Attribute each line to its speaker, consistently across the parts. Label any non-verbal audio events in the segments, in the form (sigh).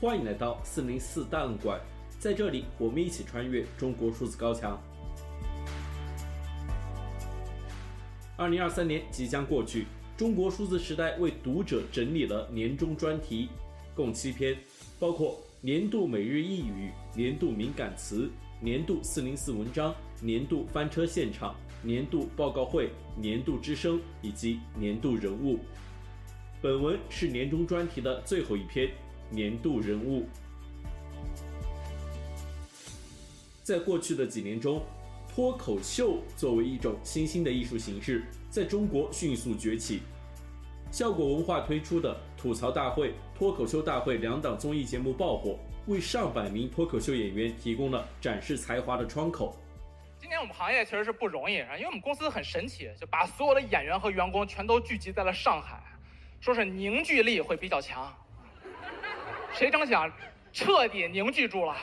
Speaker 1: 欢迎来到四零四档案馆，在这里，我们一起穿越中国数字高墙。二零二三年即将过去，中国数字时代为读者整理了年终专题，共七篇，包括年度每日一语、年度敏感词、年度四零四文章、年度翻车现场、年度报告会、年度之声以及年度人物。本文是年终专题的最后一篇，年度人物。在过去的几年中，脱口秀作为一种新兴的艺术形式，在中国迅速崛起。笑果文化推出的《吐槽大会》《脱口秀大会》两档综艺节目爆火，为上百名脱口秀演员提供了展示才华的窗口。
Speaker 2: 今年我们行业其实是不容易，因为我们公司很神奇，就把所有的演员和员工全都聚集在了上海。说是凝聚力会比较强，谁成想彻底凝聚住了。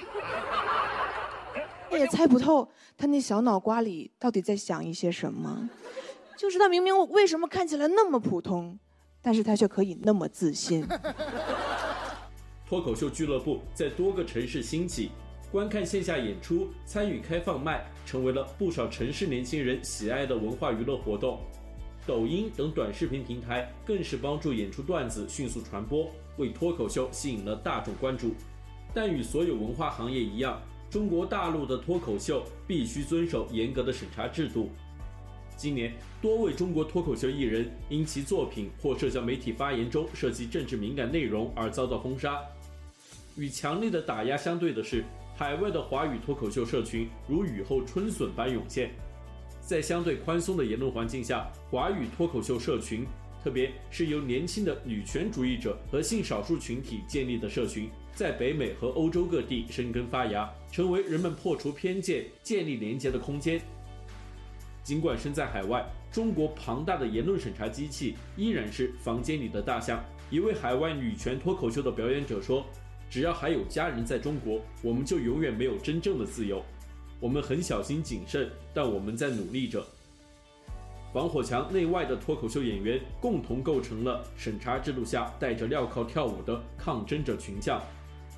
Speaker 3: 我也猜不透他那小脑瓜里到底在想一些什么，就是他明明为什么看起来那么普通，但是他却可以那么自信。
Speaker 1: 脱口秀俱乐部在多个城市兴起，观看线下演出、参与开放麦，成为了不少城市年轻人喜爱的文化娱乐活动。抖音等短视频平台更是帮助演出段子迅速传播，为脱口秀吸引了大众关注。但与所有文化行业一样，中国大陆的脱口秀必须遵守严格的审查制度。今年，多位中国脱口秀艺人因其作品或社交媒体发言中涉及政治敏感内容而遭到封杀。与强烈的打压相对的是，海外的华语脱口秀社群如雨后春笋般涌现。在相对宽松的言论环境下，华语脱口秀社群，特别是由年轻的女权主义者和性少数群体建立的社群，在北美和欧洲各地生根发芽，成为人们破除偏见、建立连结的空间。尽管身在海外，中国庞大的言论审查机器依然是房间里的大象。一位海外女权脱口秀的表演者说：“只要还有家人在中国，我们就永远没有真正的自由。”我们很小心谨慎，但我们在努力着。防火墙内外的脱口秀演员共同构成了审查制度下戴着镣铐跳舞的抗争者群像，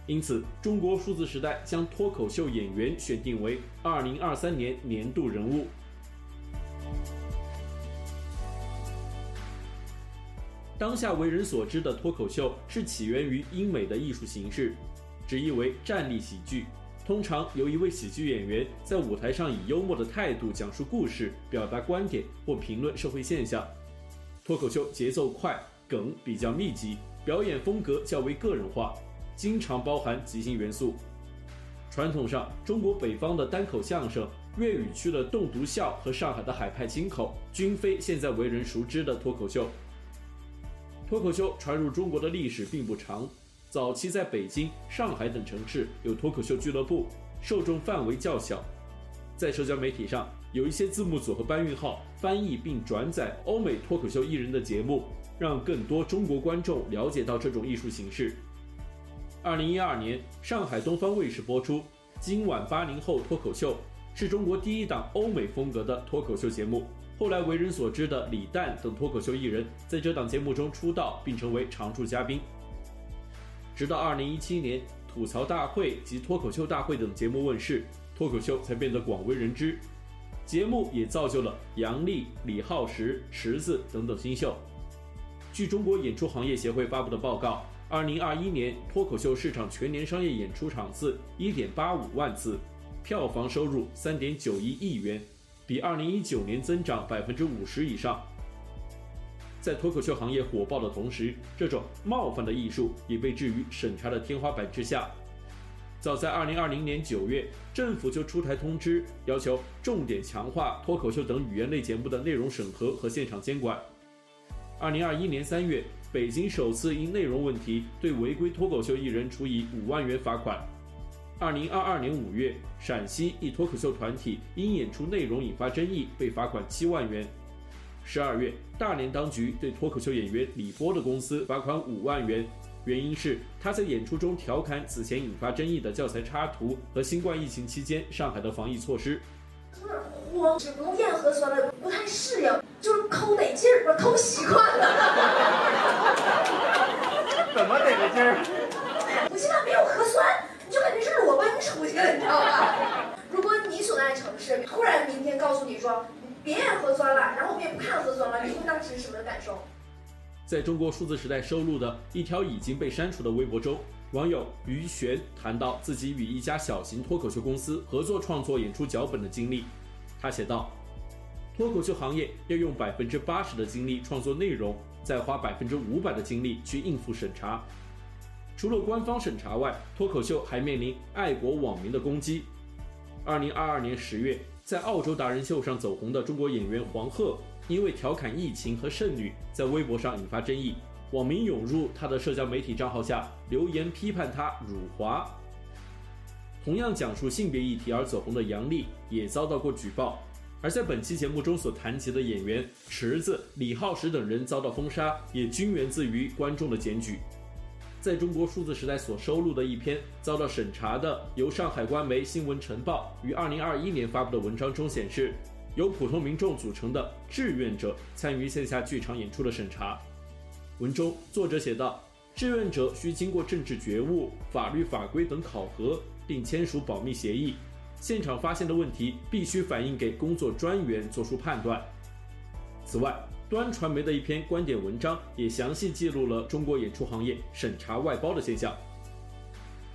Speaker 1: 因此，中国数字时代将脱口秀演员选定为2023年年度人物。当下为人所知的脱口秀是起源于英美的艺术形式，直译为站立喜剧。通常由一位喜剧演员在舞台上以幽默的态度讲述故事、表达观点或评论社会现象。脱口秀节奏快，梗比较密集，表演风格较为个人化，经常包含即兴元素。传统上，中国北方的单口相声、粤语区的栋笃笑和上海的海派清口，均非现在为人熟知的脱口秀。脱口秀传入中国的历史并不长。早期在北京、上海等城市有脱口秀俱乐部，受众范围较小。在社交媒体上，有一些字幕组和搬运号翻译并转载欧美脱口秀艺人的节目，让更多中国观众了解到这种艺术形式。二零一二年，上海东方卫视播出《今晚八零后脱口秀》，是中国第一档欧美风格的脱口秀节目。后来为人所知的李诞等脱口秀艺人在这档节目中出道，并成为常驻嘉宾。直到二零一七年，吐槽大会及脱口秀大会等节目问世，脱口秀才变得广为人知。节目也造就了杨笠、李浩石、池子等等新秀。据中国演出行业协会发布的报告，二零二一年脱口秀市场全年商业演出场次一点八五万次，票房收入三点九一亿元，比二零一九年增长百分之五十以上。在脱口秀行业火爆的同时，这种冒犯的艺术也被置于审查的天花板之下。早在2020年9月，政府就出台通知，要求重点强化脱口秀等语言类节目的内容审核和现场监管。2021年3月，北京首次因内容问题对违规脱口秀艺人处以五万元罚款。2022年5月，陕西一脱口秀团体因演出内容引发争议，被罚款七万元。十二月大连当局对脱口秀演员李波的公司罚款五万元。原因是他在演出中调侃此前引发争议的教材插图和新冠疫情期间上海的防疫措施。
Speaker 4: 有点慌只不用验核酸了不太适应就是抠得劲儿不是抠习惯了 (laughs)
Speaker 2: 怎么得个劲儿？
Speaker 4: 我现在没有核酸你就感觉是
Speaker 5: 裸奔出去了你知道吗如果你所在城市突然明天告诉你说别验核酸了也不看热搜了，你当时是
Speaker 4: 什么感受？
Speaker 1: 在中国数字时代收录的一条已经被删除的微博中，网友于璇谈到自己与一家小型脱口秀公司合作创作演出脚本的经历。他写道：“脱口秀行业要用百分之八十的精力创作内容，再花百分之五百的精力去应付审查。除了官方审查外，脱口秀还面临爱国网民的攻击。二零二二年十月，在澳洲达人秀上走红的中国演员黄鹤。”因为调侃疫情和剩女，在微博上引发争议，网民涌入他的社交媒体账号下留言批判他辱华。同样讲述性别议题而走红的杨笠也遭到过举报，而在本期节目中所谈及的演员池子、李浩石等人遭到封杀，也均源自于观众的检举。在中国数字时代所收录的一篇遭到审查的由上海官媒《新闻晨报》于二零二一年发布的文章中显示。由普通民众组成的志愿者参与线下剧场演出的审查。文中作者写道：“志愿者需经过政治觉悟、法律法规等考核，并签署保密协议。现场发现的问题必须反映给工作专员作出判断。”此外，端传媒的一篇观点文章也详细记录了中国演出行业审查外包的现象。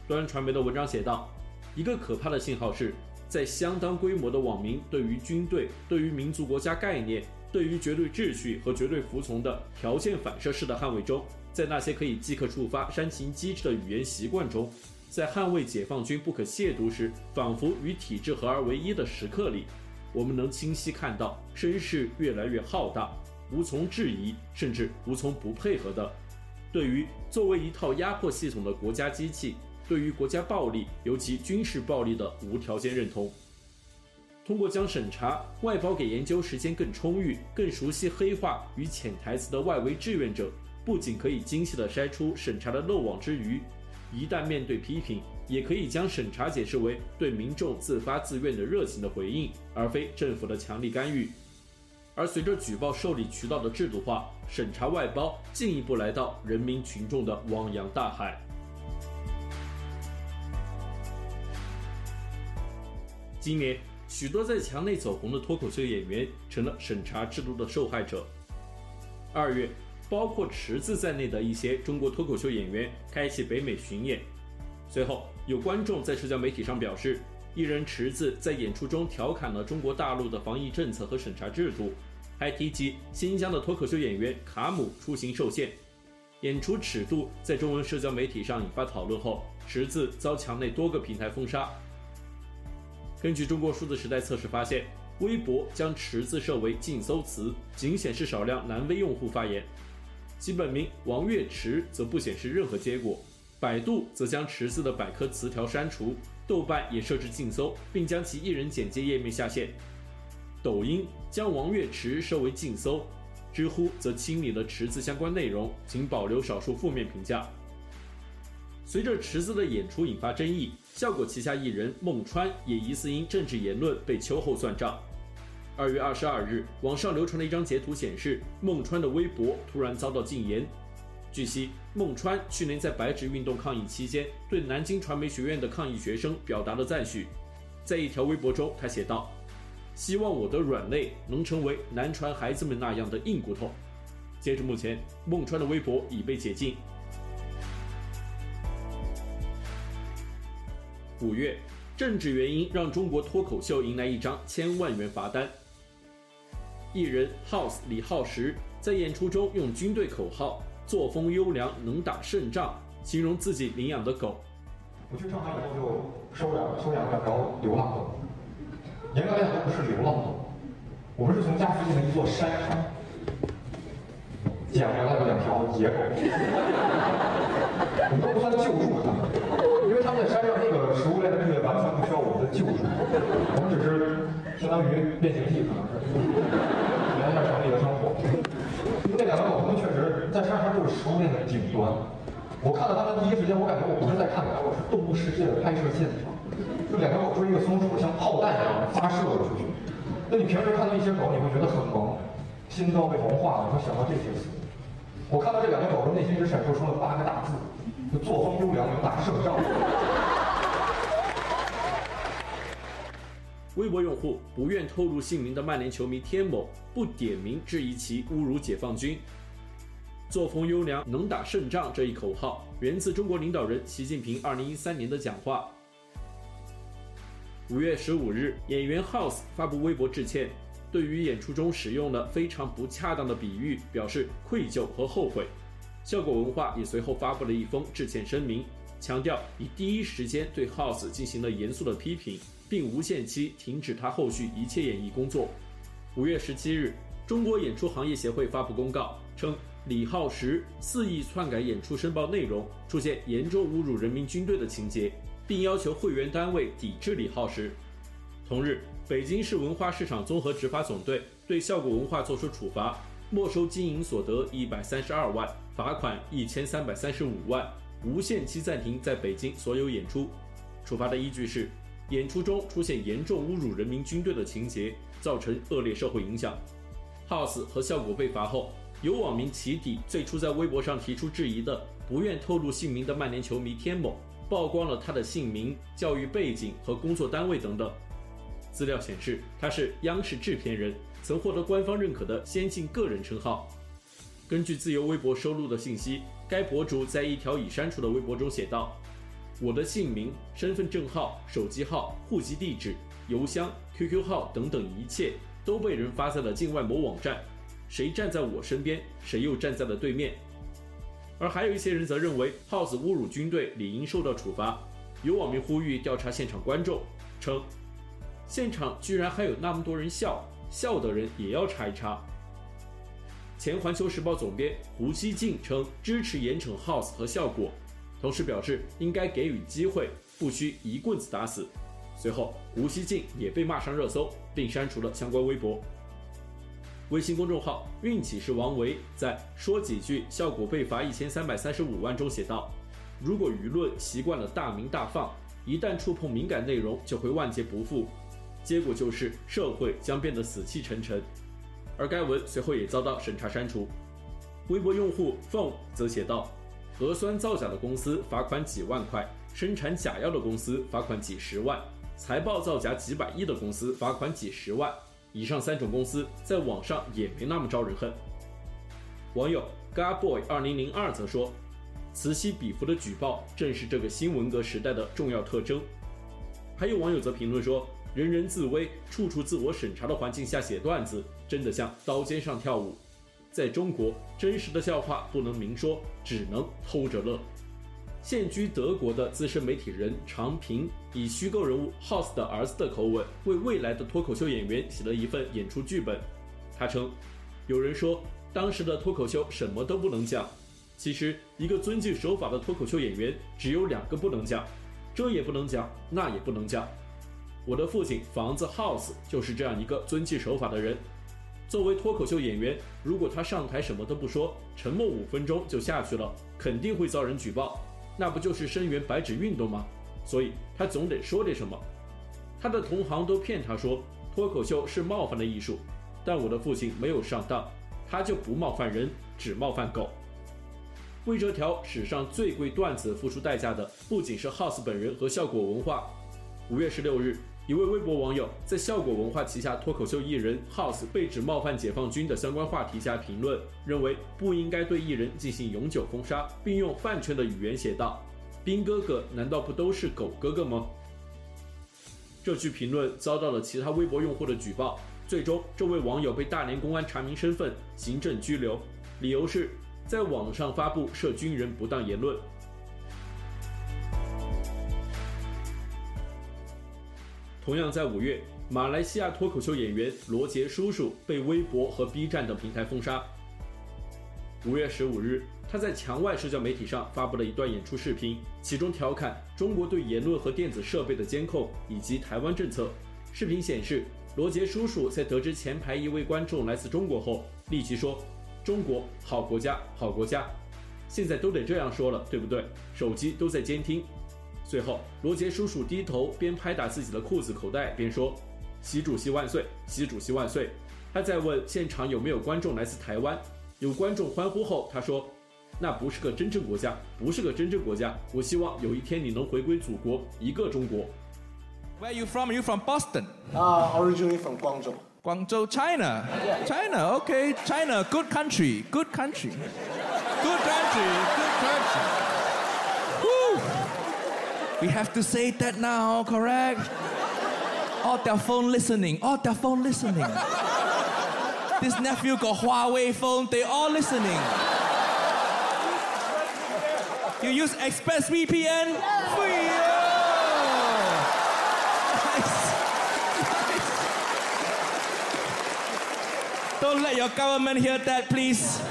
Speaker 1: 端传媒的文章写道：“一个可怕的信号是。”在相当规模的网民对于军队、对于民族国家概念、对于绝对秩序和绝对服从的条件反射式的捍卫中，在那些可以即刻触发煽情机制的语言习惯中，在捍卫解放军不可亵渎时，仿佛与体制合而为一的时刻里，我们能清晰看到声势越来越浩大，无从质疑，甚至无从不配合的，对于作为一套压迫系统的国家机器。对于国家暴力，尤其军事暴力的无条件认同，通过将审查外包给研究时间更充裕、更熟悉黑话与潜台词的外围志愿者，不仅可以精细地筛出审查的漏网之鱼，一旦面对批评，也可以将审查解释为对民众自发自愿的热情的回应，而非政府的强力干预。而随着举报受理渠道的制度化，审查外包进一步来到人民群众的汪洋大海。今年，许多在墙内走红的脱口秀演员成了审查制度的受害者。二月，包括池子在内的一些中国脱口秀演员开启北美巡演。随后，有观众在社交媒体上表示，艺人池子在演出中调侃了中国大陆的防疫政策和审查制度，还提及新疆的脱口秀演员卡姆出行受限。演出尺度在中文社交媒体上引发讨论后，池子遭墙内多个平台封杀。根据中国数字时代测试发现，微博将池子设为禁搜词，仅显示少量男微用户发言；其本名王岳池则不显示任何结果。百度则将池子的百科词条删除，豆瓣也设置禁搜，并将其艺人简介页面下线。抖音将王岳池设为禁搜，知乎则清理了池子相关内容，仅保留少数负面评价。随着池子的演出引发争议。笑果旗下艺人孟川也疑似因政治言论被秋后算账。二月二十二日，网上流传的一张截图显示，孟川的微博突然遭到禁言。据悉，孟川去年在白纸运动抗议期间，对南京传媒学院的抗议学生表达了赞许。在一条微博中，他写道：“希望我的软肋能成为南传孩子们那样的硬骨头。”截至目前，孟川的微博已被解禁。五月，政治原因让中国脱口秀迎来一张千万元罚单。艺人 House 李浩石在演出中用军队口号“作风优良，能打胜仗”形容自己领养的狗。
Speaker 6: 我去上海以后就收养收养两条流浪狗，严格来讲不是流浪狗，我们是从家附近的一座山上捡回来的两条野狗，我们都不算救助他们，因为他们在山上那个。食物链的这个完全不需要我们的救助，我们只是相当于变形计，可能是连一下城里的生活。那两个狗，它们确实在山上就是食物链的顶端。我看到它们第一时间，我感觉我不是在看它，我是动物世界的拍摄现场。就两个狗追一个松鼠，像炮弹一样发射了出去。那你平时看到一些狗，你会觉得很萌，心都要被融化了，你会想到这些词。我看到这两个狗的内心只闪烁出了八个大字：就作风优良，能打胜仗。(laughs)
Speaker 1: 微博用户不愿透露姓名的曼联球迷天某不点名质疑其侮辱解放军。作风优良、能打胜仗这一口号源自中国领导人习近平2013年的讲话。五月十五日，演员 House 发布微博致歉，对于演出中使用了非常不恰当的比喻表示愧疚和后悔。笑果文化也随后发布了一封致歉声明，强调已第一时间对 House 进行了严肃的批评，并无限期停止他后续一切演艺工作。五月十七日，中国演出行业协会发布公告称。李浩石肆意篡改演出申报内容，出现严重侮辱人民军队的情节，并要求会员单位抵制李浩石。同日，北京市文化市场综合执法总队对笑果文化作出处罚，没收经营所得一百三十二万，罚款一千三百三十五万，无限期暂停在北京所有演出。处罚的依据是，演出中出现严重侮辱人民军队的情节，造成恶劣社会影响。House 和效果被罚后。有网民起底最初在微博上提出质疑的不愿透露姓名的曼联球迷天某，曝光了他的姓名、教育背景和工作单位等等。资料显示，他是央视制片人，曾获得官方认可的先进个人称号。根据自由微博收录的信息，该博主在一条已删除的微博中写道：“我的姓名、身份证号、手机号、户籍地址、邮箱、QQ 号等等一切都被人发在了境外某网站。”谁站在我身边，谁又站在了对面。而还有一些人则认为，House 侮辱军队理应受到处罚。有网民呼吁调查现场观众，称现场居然还有那么多人笑，笑的人也要查一查。前环球时报总编胡锡进称支持严惩 House 和效果，同时表示应该给予机会，不需一棍子打死。随后，胡锡进也被骂上热搜，并删除了相关微博。微信公众号“运气是王维”在说几句效果被罚一千三百三十五万中写道：“如果舆论习惯了大鸣大放，一旦触碰敏感内容就会万劫不复，结果就是社会将变得死气沉沉。”而该文随后也遭到审查删除。微博用户 phone 则写道：“核酸造假的公司罚款几万块，生产假药的公司罚款几十万，财报造假几百亿的公司罚款几十万。”以上三种公司在网上也没那么招人恨。网友 Garboy 二零零二则说：“此起彼伏的举报正是这个新文革时代的重要特征。”还有网友则评论说：“人人自危、处处自我审查的环境下写段子，真的像刀尖上跳舞。在中国，真实的笑话不能明说，只能偷着乐。”现居德国的资深媒体人常平以虚构人物 House 的儿子的口吻，为未来的脱口秀演员写了一份演出剧本。他称：“有人说当时的脱口秀什么都不能讲，其实一个遵纪守法的脱口秀演员只有两个不能讲，这也不能讲，那也不能讲。我的父亲房子 House 就是这样一个遵纪守法的人。作为脱口秀演员，如果他上台什么都不说，沉默五分钟就下去了，肯定会遭人举报。”那不就是声援白纸运动吗？所以他总得说点什么。他的同行都骗他说脱口秀是冒犯的艺术，但我的父亲没有上当，他就不冒犯人，只冒犯狗。为这条史上最贵段子付出代价的不仅是 House 本人和效果文化。五月十六日。一位微博网友在笑果文化旗下脱口秀艺人 House 被指冒犯解放军的相关话题下评论，认为不应该对艺人进行永久封杀，并用饭圈的语言写道：“兵哥哥难道不都是狗哥哥吗？”这句评论遭到了其他微博用户的举报，最终这位网友被大连公安查明身份，行政拘留，理由是在网上发布涉军人不当言论。同样在五月，马来西亚脱口秀演员罗杰叔叔被微博和 B 站等平台封杀。五月十五日，他在墙外社交媒体上发布了一段演出视频，其中调侃中国对言论和电子设备的监控以及台湾政策。视频显示，罗杰叔叔在得知前排一位观众来自中国后，立即说：“中国好国家，好国家。”现在都得这样说了，对不对？手机都在监听。最后，罗杰叔叔低头边拍打自己的裤子口袋边说：“习主席万岁，习主席万岁。”他在问现场有没有观众来自台湾，有观众欢呼后，他说：“那不是个真正国家，不是个真正国家。我希望有一天你能回归祖国，一个中国。”
Speaker 7: Where are you from? Are you from Boston?
Speaker 8: Uh, originally from Guangzhou.
Speaker 7: Guangzhou, China. China, okay. China, good country, good country. Good country, good country. We have to say that now, correct? All their phone listening, all their phone listening. This nephew got Huawei phone, they all listening. You use ExpressVPN? Free. (laughs) Don't let your government hear that, please.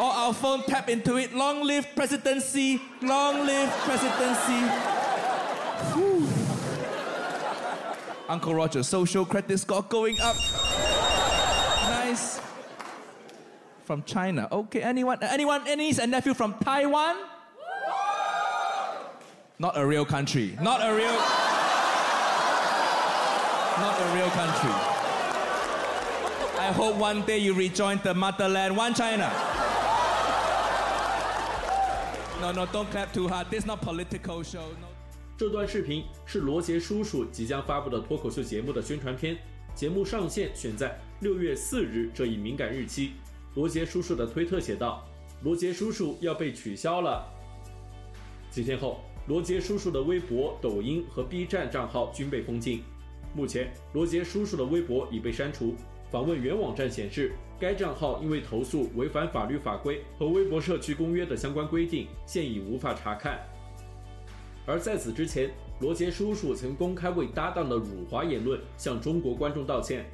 Speaker 7: Or our phone tap into it. Long live presidency. Long live presidency. Uncle Roger, social credit score going up. Nice. From China. Okay, anyone, anyone, any niece and nephew from Taiwan? Not a real country. Not a real. Not a real country. I hope one day you rejoin the motherland, one China. No, no, don't clap too hard. This is not political show. No.
Speaker 1: 这段视频是罗杰叔叔即将发布的脱口秀节目的宣传片，节目上线选在六月四日这一敏感日期。罗杰叔叔的推特写道：“罗杰叔叔要被取消了。(laughs) ”几天后，罗杰叔叔的微博、抖音和 B 站账号均被封禁。目前，罗杰叔叔的微博已被删除。访问原网站显示，该账号因为投诉违反法律法规和微博社区公约的相关规定，现已无法查看。而在此之前，罗杰叔叔曾公开为搭档的辱华言论向中国观众道歉。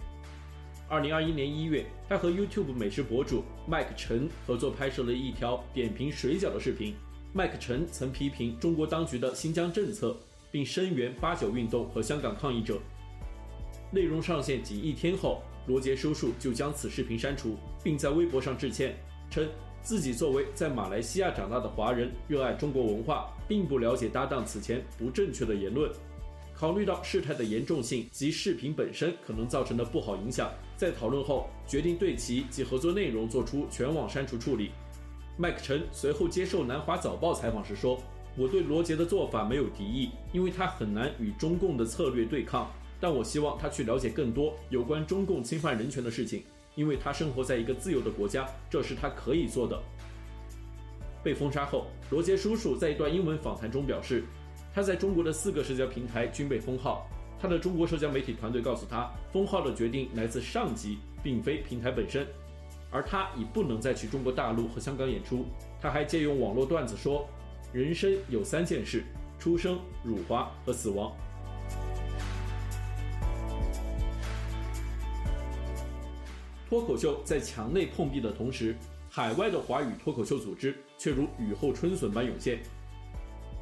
Speaker 1: 二零二一年一月，他和 YouTube 美食博主麦克陈合作拍摄了一条点评水饺的视频。麦克陈曾批评中国当局的新疆政策，并声援八九运动和香港抗议者。内容上线仅一天后，罗杰叔叔就将此视频删除，并在微博上致歉，称自己作为在马来西亚长大的华人，热爱中国文化，并不了解搭档此前不正确的言论。考虑到事态的严重性及视频本身可能造成的不好影响，在讨论后决定对其及合作内容做出全网删除处理。麦克陈随后接受南华早报采访时说：“我对罗杰的做法没有敌意，因为他很难与中共的策略对抗。但我希望他去了解更多有关中共侵犯人权的事情，因为他生活在一个自由的国家，这是他可以做的。”被封杀后，罗杰叔叔在一段英文访谈中表示，他在中国的四个社交平台均被封号。他的中国社交媒体团队告诉他，封号的决定来自上级，并非平台本身。而他已不能再去中国大陆和香港演出。他还借用网络段子说：“人生有三件事：出生、辱华和死亡。”脱口秀在墙内碰壁的同时，海外的华语脱口秀组织却如雨后春笋般涌现。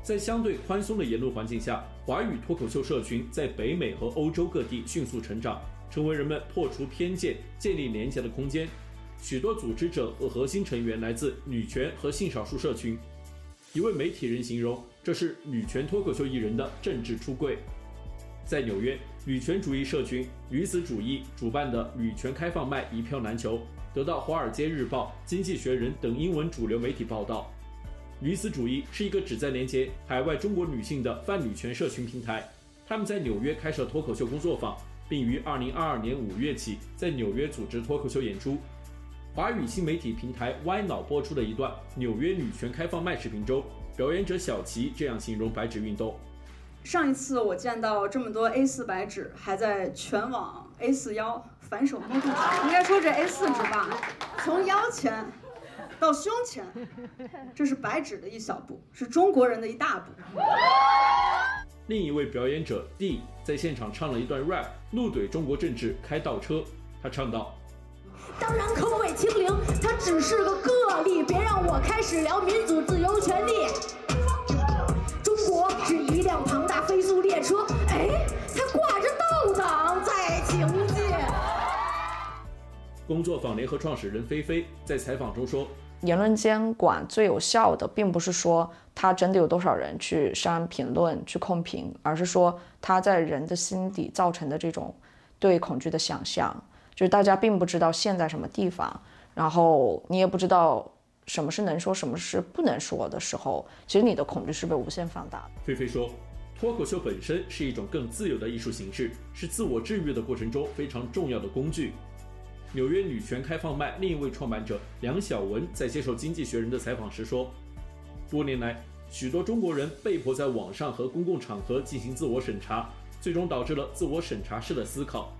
Speaker 1: 在相对宽松的言论环境下，华语脱口秀社群在北美和欧洲各地迅速成长，成为人们破除偏见、建立连结的空间。许多组织者和核心成员来自女权和性少数社群。一位媒体人形容，这是女权脱口秀艺人的政治出柜。在纽约，女权主义社群“女子主义”主办的女权开放麦一票难求。得到《华尔街日报》、《经济学人》等英文主流媒体报道，女子主义是一个旨在连接海外中国女性的泛女权社群平台。他们在纽约开设脱口秀工作坊，并于2022年5月起在纽约组织脱口秀演出。华语新媒体平台歪脑播出的一段纽约女权开放麦视频中，表演者小齐这样形容白纸运动：
Speaker 9: 上一次我见到这么多 A4 白纸，还在全网 A4 腰。反手摸肚子，应该说这 A 四纸吧，从腰前到胸前，这是白纸的一小步，是中国人的一大步。
Speaker 1: 另一位表演者 D 在现场唱了一段 rap，怒怼中国政治开倒车。他唱道：“
Speaker 4: 当然口味清零，它只是个个例，别让我开始聊民主、自由、权利。中国是一辆庞
Speaker 1: 工作坊联合创始人菲菲在采访中说：“
Speaker 10: 言论监管最有效的，并不是说他真的有多少人去删评论、去控评，而是说他在人的心底造成的这种对恐惧的想象，就是大家并不知道线在什么地方，然后你也不知道什么是能说、什么是不能说的时候，其实你的恐惧是被无限放大的。”
Speaker 1: 菲菲说：“脱口秀本身是一种更自由的艺术形式，是自我治愈的过程中非常重要的工具。纽约女权开放麦另一位创办者梁晓文在接受《经济学人》的采访时说：“多年来，许多中国人被迫在网上和公共场合进行自我审查，最终导致了自我审查式的思考。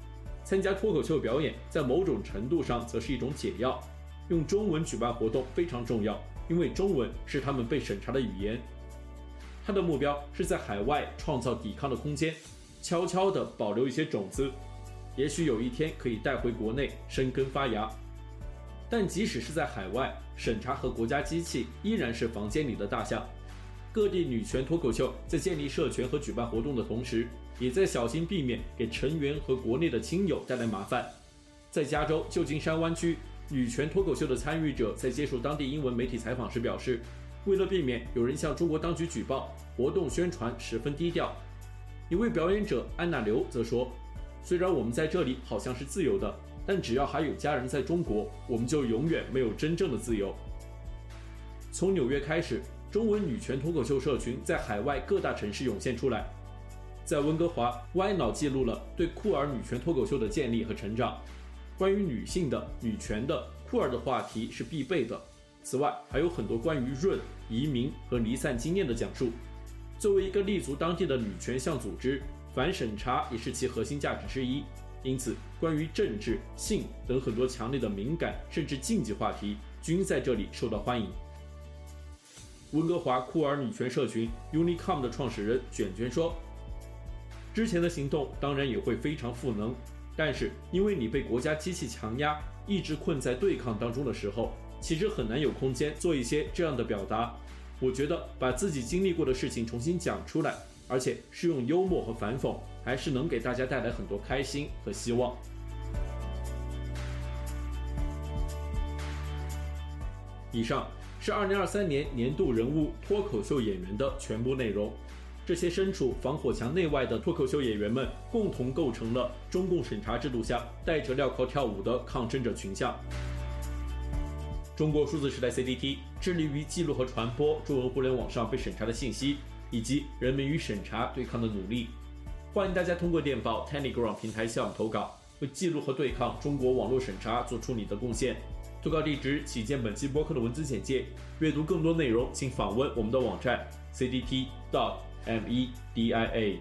Speaker 1: 参加脱口秀表演，在某种程度上则是一种解药。用中文举办活动非常重要，因为中文是他们被审查的语言。他的目标是在海外创造抵抗的空间，悄悄地保留一些种子。”也许有一天可以带回国内生根发芽，但即使是在海外，审查和国家机器依然是房间里的大象。各地女权脱口秀在建立社群和举办活动的同时，也在小心避免给成员和国内的亲友带来麻烦。在加州旧金山湾区，女权脱口秀的参与者在接受当地英文媒体采访时表示，为了避免有人向中国当局举报，活动宣传十分低调。一位表演者安娜刘则说。虽然我们在这里好像是自由的，但只要还有家人在中国，我们就永远没有真正的自由。从纽约开始，中文女权脱口秀社群在海外各大城市涌现出来。在温哥华，歪脑记录了对酷儿女权脱口秀的建立和成长。关于女性的、女权的、酷儿的话题是必备的。此外，还有很多关于润、移民和离散经验的讲述。作为一个立足当地的女权向组织。反审查也是其核心价值之一，因此，关于政治、性等很多强烈的敏感甚至禁忌话题，均在这里受到欢迎。温哥华酷儿女权社群 Unicom 的创始人卷卷说：“之前的行动当然也会非常赋能，但是因为你被国家机器强压，一直困在对抗当中的时候，其实很难有空间做一些这样的表达。我觉得把自己经历过的事情重新讲出来。”而且是用幽默和反讽，还是能给大家带来很多开心和希望。以上是二零二三年年度人物脱口秀演员的全部内容。这些身处防火墙内外的脱口秀演员们，共同构成了中共审查制度下戴着镣铐跳舞的抗争者群像。中国数字时代 CDT 致力于记录和传播中文互联网上被审查的信息。以及人民与审查对抗的努力，欢迎大家通过电报 Telegram 平台向我们投稿，为记录和对抗中国网络审查做出你的贡献。投稿地址请见本期播客的文字简介。阅读更多内容，请访问我们的网站 cdt. dot m e d i a。